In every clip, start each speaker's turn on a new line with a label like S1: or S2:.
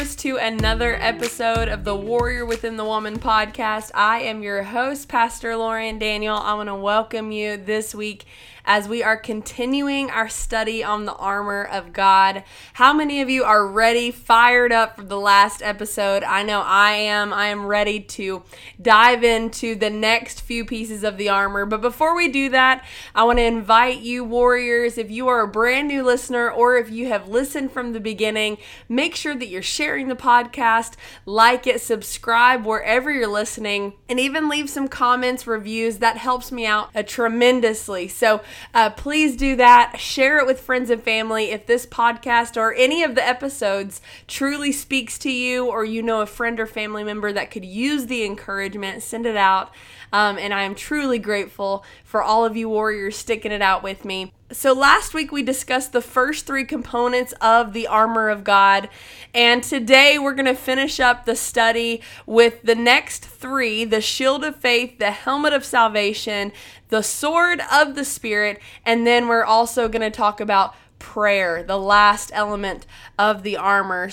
S1: warriors, to another episode of the Warrior Within the Woman podcast. I am your host, Pastor Lauren Daniel. I want to welcome you this week as we are continuing our study on the armor of God. How many of you are ready, fired up for the last episode? I know I am. I am ready to dive into the next few pieces of the armor. But before we do that, I want to invite you, warriors, if you are a brand new listener or if you have listened from the beginning, make sure that you're sharing the podcast, like it, subscribe wherever you're listening, and even leave some comments, reviews. That helps me out tremendously. So, uh, please do that. Share it with friends and family. If this podcast or any of the episodes truly speaks to you, or you know a friend or family member that could use the encouragement, send it out. Um, and I am truly grateful for all of you warriors sticking it out with me. So, last week we discussed the first three components of the armor of God. And today we're going to finish up the study with the next three the shield of faith, the helmet of salvation, the sword of the Spirit, and then we're also going to talk about prayer, the last element of the armor.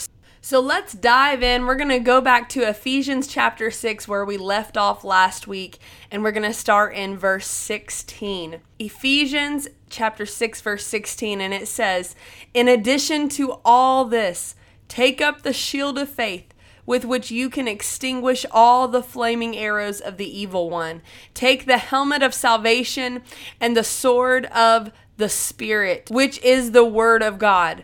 S1: So let's dive in. We're going to go back to Ephesians chapter 6, where we left off last week, and we're going to start in verse 16. Ephesians chapter 6, verse 16, and it says, In addition to all this, take up the shield of faith with which you can extinguish all the flaming arrows of the evil one. Take the helmet of salvation and the sword of the Spirit, which is the Word of God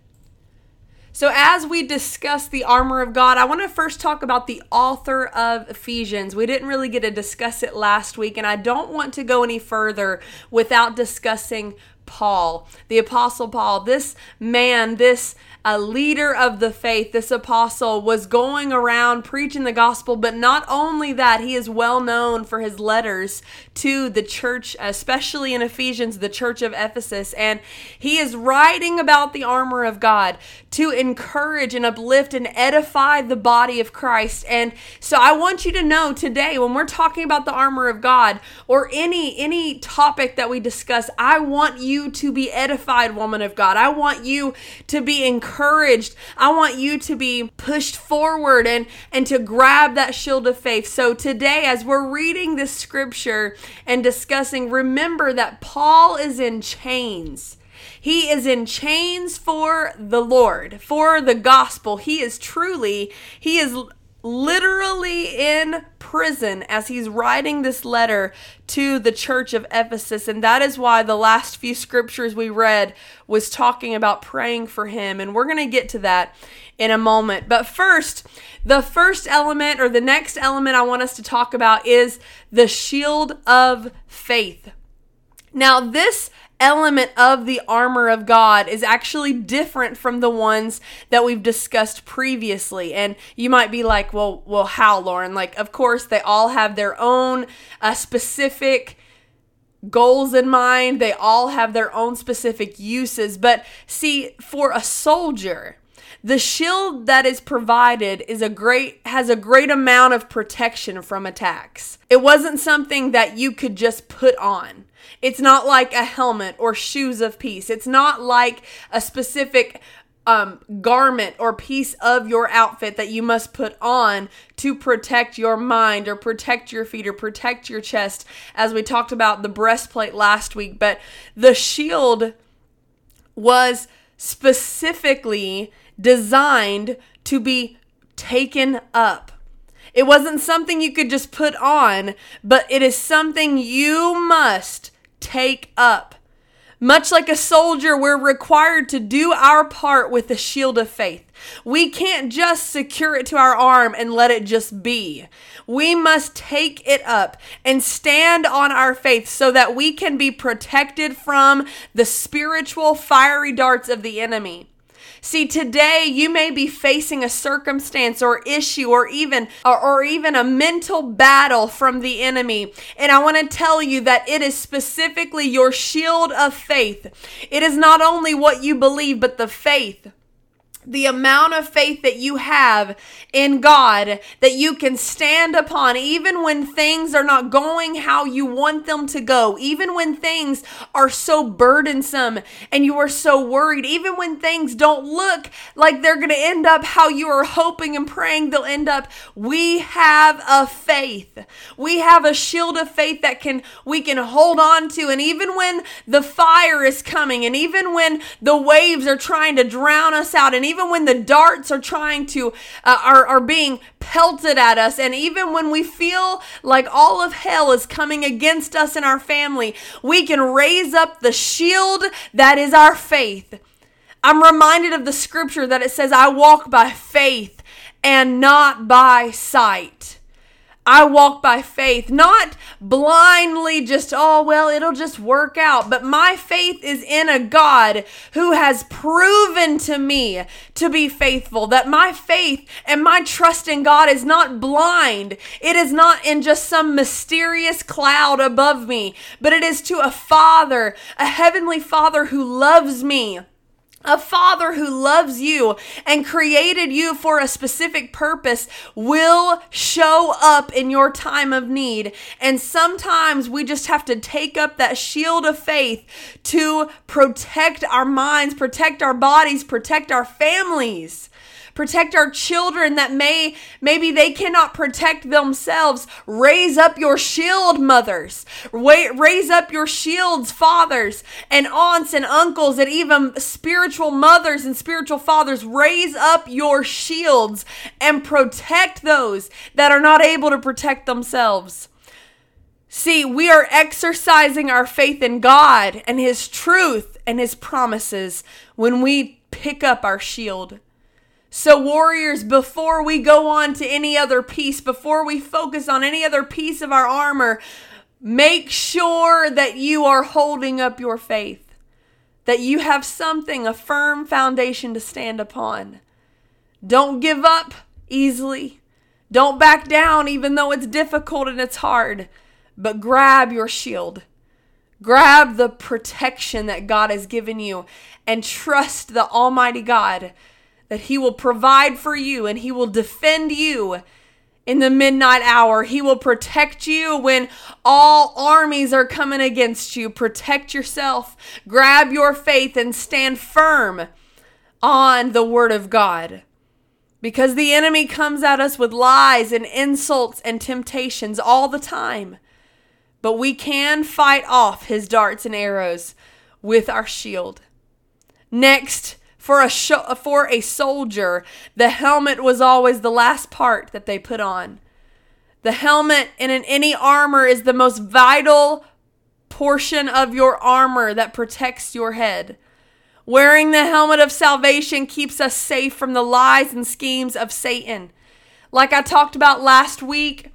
S1: So, as we discuss the armor of God, I want to first talk about the author of Ephesians. We didn't really get to discuss it last week, and I don't want to go any further without discussing Paul, the Apostle Paul. This man, this a leader of the faith, this apostle, was going around preaching the gospel. But not only that, he is well known for his letters to the church, especially in Ephesians, the church of Ephesus. And he is writing about the armor of God to encourage and uplift and edify the body of Christ. And so I want you to know today, when we're talking about the armor of God or any any topic that we discuss, I want you to be edified, woman of God. I want you to be encouraged. I want you to be pushed forward and and to grab that shield of faith. So today as we're reading this scripture and discussing, remember that Paul is in chains. He is in chains for the Lord, for the gospel. He is truly, he is literally in prison as he's writing this letter to the church of Ephesus. And that is why the last few scriptures we read was talking about praying for him. And we're going to get to that in a moment. But first, the first element or the next element I want us to talk about is the shield of faith. Now, this element of the armor of God is actually different from the ones that we've discussed previously. And you might be like, well, well, how, Lauren? Like, of course, they all have their own uh, specific goals in mind. They all have their own specific uses. But see, for a soldier, the shield that is provided is a great has a great amount of protection from attacks. It wasn't something that you could just put on. It's not like a helmet or shoes of peace. It's not like a specific um, garment or piece of your outfit that you must put on to protect your mind or protect your feet or protect your chest, as we talked about the breastplate last week. But the shield was specifically designed to be taken up. It wasn't something you could just put on, but it is something you must take up. Much like a soldier, we're required to do our part with the shield of faith. We can't just secure it to our arm and let it just be. We must take it up and stand on our faith so that we can be protected from the spiritual fiery darts of the enemy. See, today you may be facing a circumstance or issue or even or, or, even a mental battle from the enemy. And I want to tell you that it is specifically your shield of faith. It is not only what you believe, but the faith the amount of faith that you have in God that you can stand upon, even when things are not going how you want them to go, even when things are so burdensome and you are so worried, even when things don't look like they're going to end up how you are hoping and praying they'll end up. We have a faith. We have a shield of faith that can we can hold on to and even when the fire is coming and even when the waves are trying to drown us out and even when the darts are trying to uh, are, are being pelted at us and even when we feel like all of hell is coming against us and our family we can raise up the shield that is our faith. I'm reminded of the scripture that it says i walk by faith and not by sight I walk by faith, not blindly just, oh, well, it'll just work out. But my faith is in a God who has proven to me to be faithful, that my faith and my trust in God is not blind. It is not in just some mysterious cloud above me, but it is to a Father, a heavenly Father who loves me a father who loves you and created you for a specific purpose will show up in your time of need. And sometimes we just have to take up that shield of faith to protect our minds, protect our bodies, protect our families protect our children that may maybe they cannot protect themselves. Raise up your shield mothers. Raise up your shields fathers and aunts and uncles and even spiritual mothers and spiritual fathers. Raise up your shields and protect those that are not able to protect themselves. See, we are exercising our faith in God and His truth and His promises when we pick up our shield. So, warriors, before we go on to any other piece, before we focus on any other piece of our armor, make sure that you are holding up your faith, that you have something, a firm foundation to stand upon. Don't give up easily. Don't back down, even though it's difficult and it's hard, but grab your shield. Grab the protection that God has given you and trust the Almighty God that He will provide for you and He will defend you in the midnight hour. He will protect you when all armies are coming against you. Protect yourself, grab your faith, and stand firm on the Word of God. Because the enemy comes at us with lies and insults and temptations all the time. But we can fight off his darts and arrows with our shield. Next, for a for a soldier, the helmet was always the last part that they put on. The helmet in an, any armor is the most vital portion of your armor that protects your head. Wearing the helmet of salvation keeps us safe from the lies and schemes of Satan. Like I talked about last week,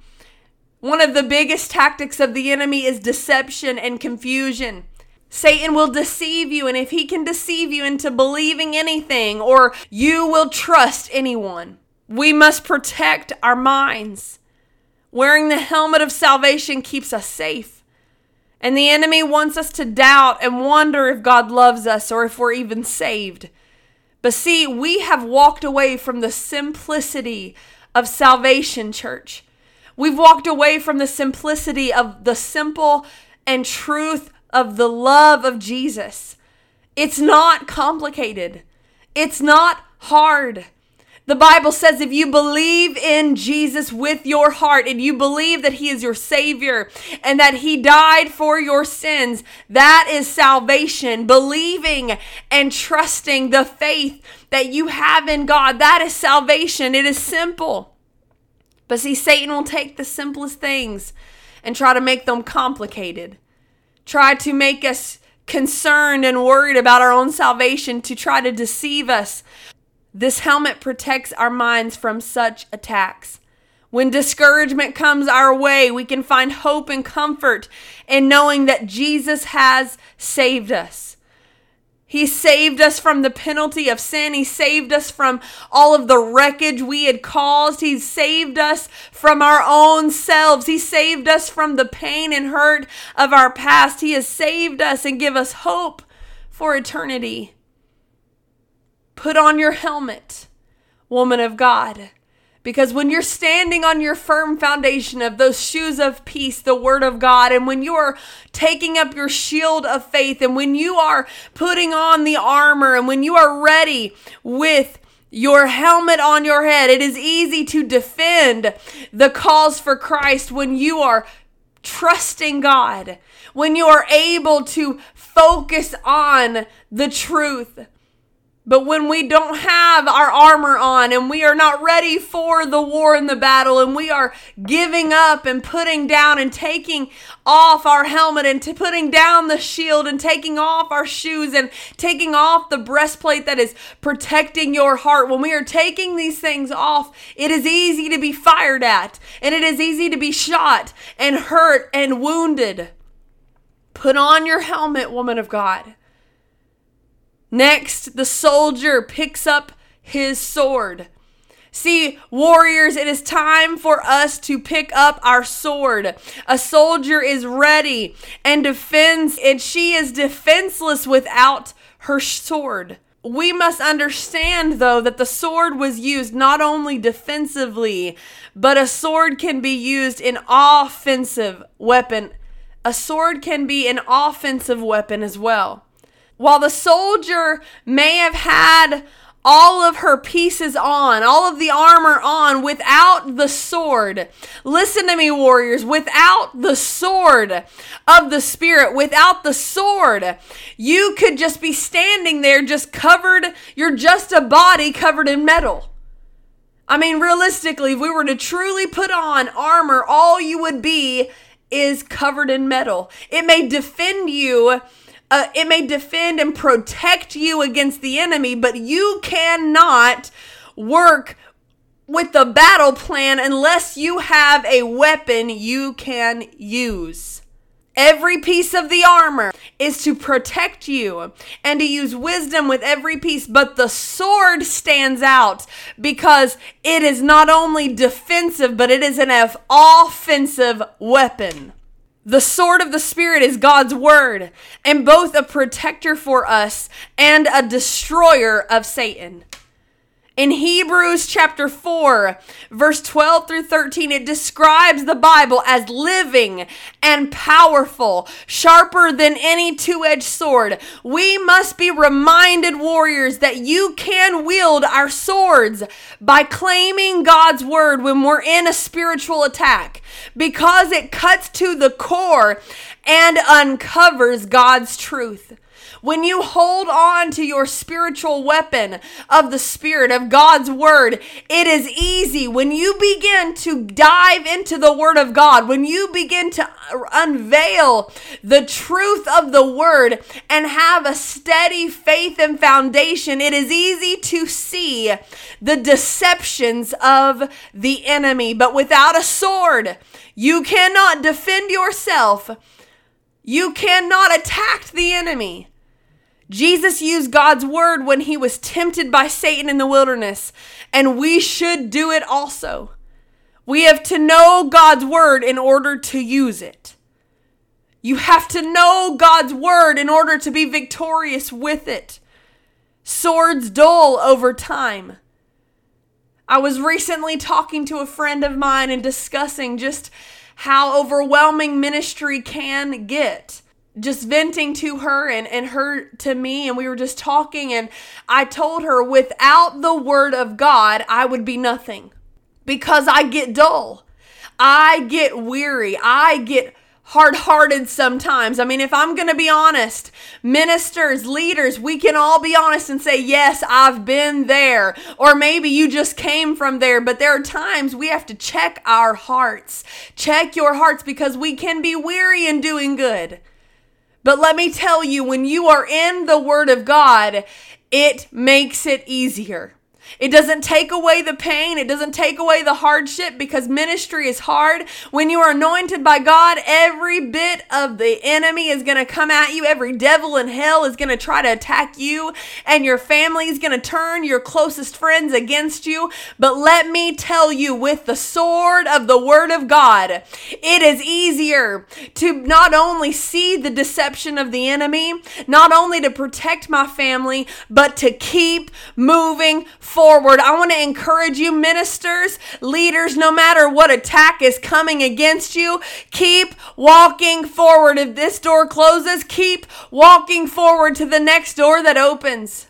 S1: one of the biggest tactics of the enemy is deception and confusion. Satan will deceive you, and if he can deceive you into believing anything, or you will trust anyone, we must protect our minds. Wearing the helmet of salvation keeps us safe. And the enemy wants us to doubt and wonder if God loves us or if we're even saved. But see, we have walked away from the simplicity of salvation, church. We've walked away from the simplicity of the simple and truth of the love of Jesus. It's not complicated, it's not hard. The Bible says if you believe in Jesus with your heart and you believe that He is your Savior and that He died for your sins, that is salvation. Believing and trusting the faith that you have in God, that is salvation. It is simple. But see, Satan will take the simplest things and try to make them complicated try to make us concerned and worried about our own salvation to try to deceive us. This helmet protects our minds from such attacks. When discouragement comes our way, we can find hope and comfort in knowing that Jesus has saved us. He saved us from the penalty of sin. He saved us from all of the wreckage we had caused. He saved us from our own selves. He saved us from the pain and hurt of our past. He has saved us and give us hope for eternity. Put on your helmet, woman of God. Because when you're standing on your firm foundation of those shoes of peace, the word of God, and when you are taking up your shield of faith, and when you are putting on the armor, and when you are ready with your helmet on your head, it is easy to defend the cause for Christ when you are trusting God, when you are able to focus on the truth. But when we don't have our armor on and we are not ready for the war and the battle and we are giving up and putting down and taking off our helmet and to putting down the shield and taking off our shoes and taking off the breastplate that is protecting your heart, when we are taking these things off, it is easy to be fired at and it is easy to be shot and hurt and wounded. Put on your helmet, woman of God. Next, the soldier picks up his sword. See, warriors, it is time for us to pick up our sword. A soldier is ready and defends, and she is defenseless without her sword. We must understand, though, that the sword was used not only defensively, but a sword can be used in offensive weapon. A sword can be an offensive weapon as well. While the soldier may have had all of her pieces on, all of the armor on without the sword. Listen to me, warriors. Without the sword of the Spirit, without the sword, you could just be standing there, just covered. You're just a body covered in metal. I mean, realistically, if we were to truly put on armor, all you would be is covered in metal. It may defend you uh, it may defend and protect you against the enemy, but you cannot work with the battle plan unless you have a weapon you can use. Every piece of the armor is to protect you and to use wisdom with every piece, but the sword stands out because it is not only defensive, but it is an offensive weapon. The sword of the Spirit is God's word, and both a protector for us and a destroyer of Satan. In Hebrews chapter 4, verse 12 through 13, it describes the Bible as living and powerful, sharper than any two edged sword. We must be reminded, warriors, that you can wield our swords by claiming God's word when we're in a spiritual attack because it cuts to the core and uncovers God's truth. When you hold on to your spiritual weapon of the Spirit, of God's Word, it is easy. When you begin to dive into the Word of God, when you begin to unveil the truth of the Word and have a steady faith and foundation, it is easy to see the deceptions of the enemy. But without a sword, you cannot defend yourself. You cannot attack the enemy. Jesus used God's word when he was tempted by Satan in the wilderness, and we should do it also. We have to know God's word in order to use it. You have to know God's word in order to be victorious with it. Swords dull over time. I was recently talking to a friend of mine and discussing just how overwhelming ministry can get just venting to her and, and her to me and we were just talking and i told her without the word of god i would be nothing because i get dull. I get weary. I get hard-hearted sometimes. I mean if i'm gonna be honest ministers leaders we can all be honest and say yes i've been there. Or maybe you just came from there but there are times we have to check our hearts. Check your hearts because we can be weary in doing good but let me tell you, when you are in the Word of God, it makes it easier. It doesn't take away the pain. It doesn't take away the hardship because ministry is hard. When you are anointed by God, every bit of the enemy is going to come at you. Every devil in hell is going to try to attack you, and your family is going to turn your closest friends against you. But let me tell you, with the sword of the Word of God, it is easier to not only see the deception of the enemy, not only to protect my family, but to keep moving forward. I want to encourage you, ministers, leaders, no matter what attack is coming against you, keep walking forward. If this door closes, keep walking forward to the next door that opens.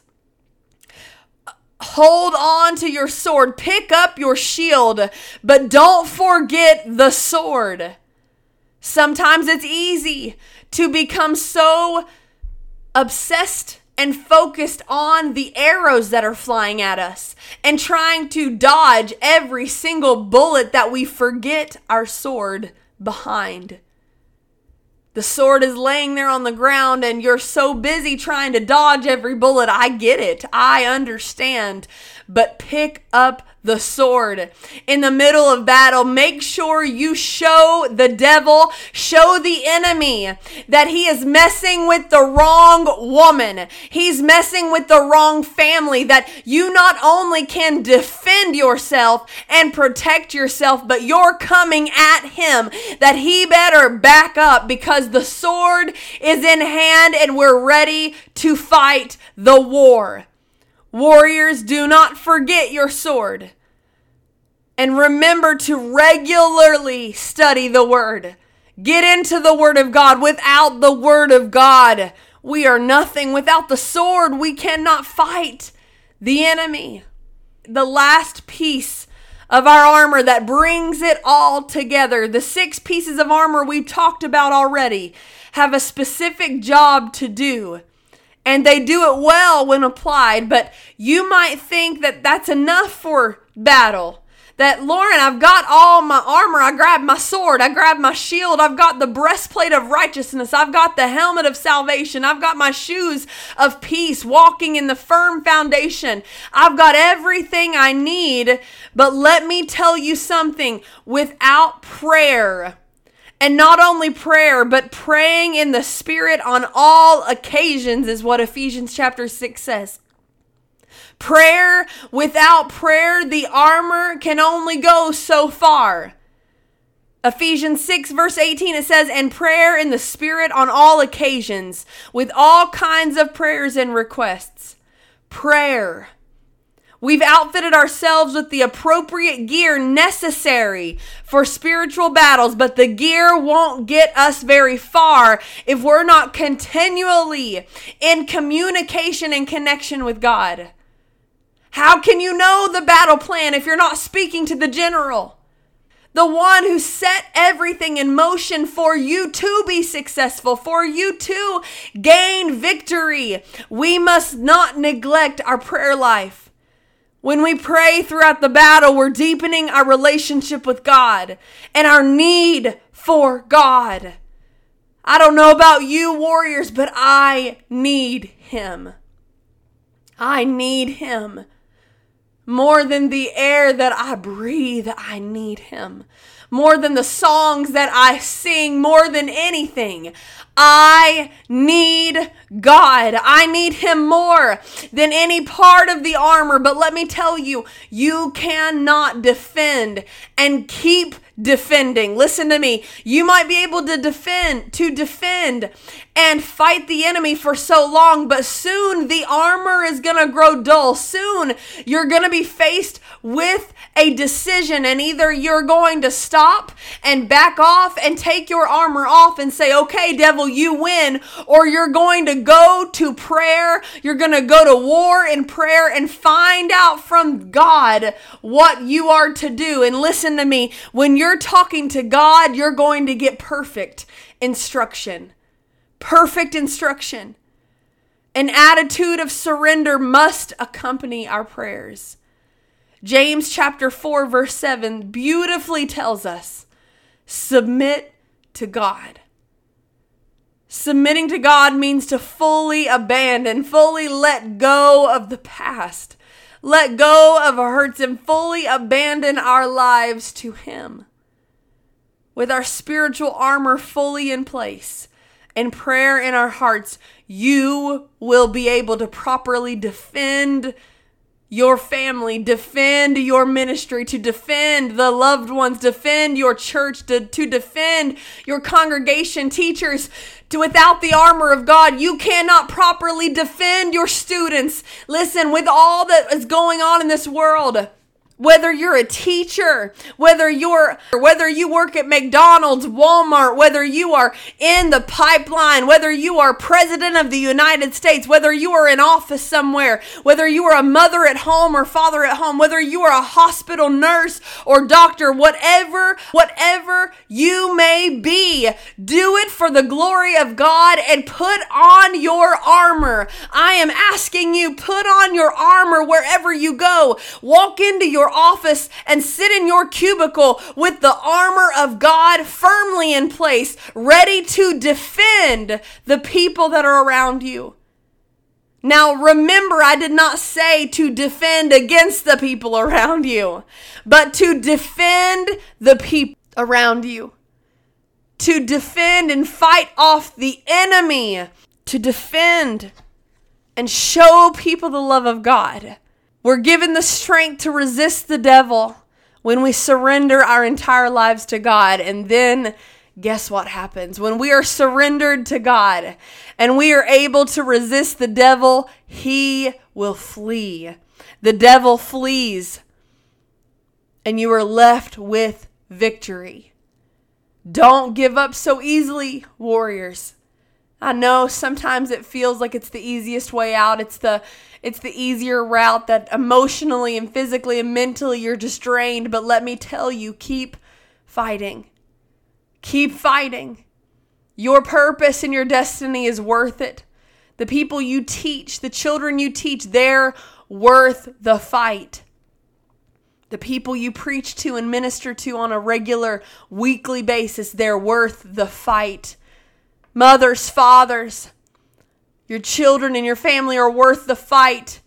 S1: Hold on to your sword. Pick up your shield, but don't forget the sword. Sometimes it's easy to become so obsessed and focused on the arrows that are flying at us and trying to dodge every single bullet that we forget our sword behind. The sword is laying there on the ground, and you're so busy trying to dodge every bullet. I get it. I understand. But pick up the sword in the middle of battle. Make sure you show the devil, show the enemy that he is messing with the wrong woman. He's messing with the wrong family. That you not only can defend yourself and protect yourself, but you're coming at him. That he better back up because the sword is in hand and we're ready to fight the war. Warriors, do not forget your sword. And remember to regularly study the Word. Get into the Word of God. Without the Word of God, we are nothing. Without the sword, we cannot fight the enemy. The last piece of our armor that brings it all together, the six pieces of armor we talked about already, have a specific job to do and they do it well when applied, but you might think that that's enough for battle. That, Lauren, I've got all my armor. I grabbed my sword. I grabbed my shield. I've got the breastplate of righteousness. I've got the helmet of salvation. I've got my shoes of peace, walking in the firm foundation. I've got everything I need. But let me tell you something without prayer, and not only prayer, but praying in the Spirit on all occasions is what Ephesians chapter 6 says. Prayer, without prayer, the armor can only go so far. Ephesians 6, verse 18, it says, And prayer in the Spirit on all occasions, with all kinds of prayers and requests. Prayer. We've outfitted ourselves with the appropriate gear necessary for spiritual battles, but the gear won't get us very far if we're not continually in communication and connection with God. How can you know the battle plan if you're not speaking to the general? The one who set everything in motion for you to be successful, for you to gain victory. We must not neglect our prayer life. When we pray throughout the battle, we're deepening our relationship with God and our need for God. I don't know about you, warriors, but I need Him. I need Him. More than the air that I breathe, I need Him more than the songs that I sing, more than anything. I need God. I need Him more than any part of the armor. But let me tell you, you cannot defend and keep defending. Listen to me. You might be able to defend, to defend and fight the enemy for so long, but soon the armor is going to grow dull. Soon you're going to be faced with a decision, and either you're going to stop and back off and take your armor off and say, okay, devil, you win, or you're going to go to prayer. You're going to go to war in prayer and find out from God what you are to do. And listen to me, when you're talking to God, you're going to get perfect instruction perfect instruction. An attitude of surrender must accompany our prayers. James chapter 4 verse 7 beautifully tells us submit to God. Submitting to God means to fully abandon, fully let go of the past let go of our hurts and fully abandon our lives to Him. With our spiritual armor fully in place and prayer in our hearts, you will be able to properly defend your family, defend your ministry, to defend the loved ones, defend your church, to, to defend your congregation, teachers. To without the armor of God, you cannot properly defend your students. Listen, with all that is going on in this world, whether you're a teacher, whether you're whether you work at McDonald's, Walmart, whether you are in the pipeline, whether you are president of the United States, whether you are in office somewhere, whether you are a mother at home or father at home, whether you are a hospital nurse or doctor, whatever, whatever you may be, do it for the glory of God and put on your armor. I am asking you, put on your armor wherever you go. Walk into your your office and sit in your cubicle with the armor of God firmly in place, ready to defend the people that are around you. Now, remember, I did not say to defend against the people around you, but to defend the people around you. To defend and fight off the enemy. To defend and show people the love of God. We're given the strength to resist the devil when we surrender our entire lives to God. And then guess what happens? When we are surrendered to God and we are able to resist the devil, he will flee. The devil flees, and you are left with victory. Don't give up so easily, warriors. I know sometimes it feels like it's the easiest way out. It's the it's the easier route that emotionally and physically and mentally you're just drained, but let me tell you, keep fighting. Keep fighting. Your purpose and your destiny is worth it. The people you teach, the children you teach, they're worth the fight. The people you preach to and minister to on a regular weekly basis, they're worth the fight mothers, fathers, your children and your family are worth the fight.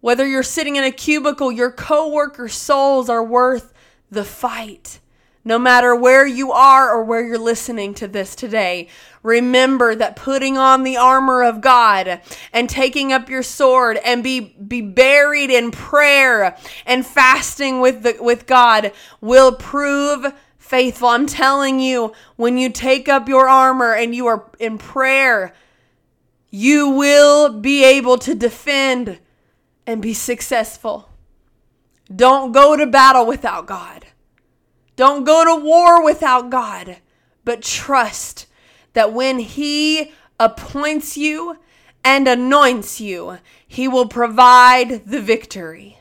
S1: Whether you're sitting in a cubicle, your coworker souls are worth the fight. No matter where you are or where you're listening to this today, remember that putting on the armor of God and taking up your sword and be, be buried in prayer and fasting with, the, with God will prove faithful. I'm telling you, when you take up your armor and you are in prayer, you will be able to defend and be successful. Don't go to battle without God. Don't go to war without God, but trust that when He appoints you and anoints you, He will provide the victory.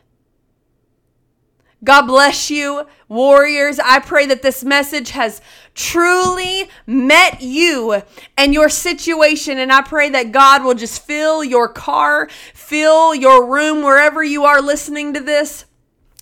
S1: God bless you, warriors. I pray that this message has truly met you and your situation. And I pray that God will just fill your car, fill your room, wherever you are listening to this.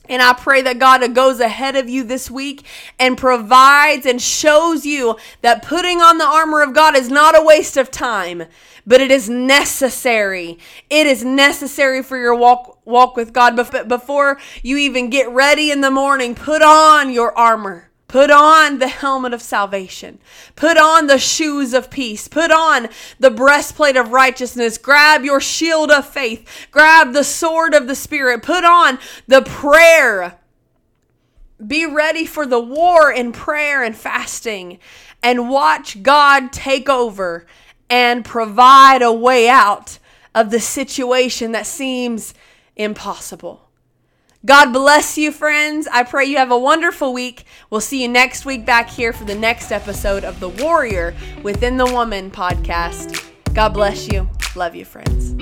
S1: And I pray that God goes ahead of you this week and provides and shows you that putting on the armor of God is not a waste of time, but it is necessary. It is necessary for your walk walk with God. But before you even get ready in the morning, put on your armor. Put on the helmet of salvation. Put on the shoes of peace. Put on the breastplate of righteousness. Grab your shield of faith. Grab the sword of the Spirit. Put on the prayer. Be ready for the war in prayer and fasting and watch God take over and provide a way out of the situation that seems impossible. God bless you, friends. I pray you have a wonderful week. We'll see you next week back here for the next episode of the Warrior Within the Woman podcast. God bless you. Love you, friends.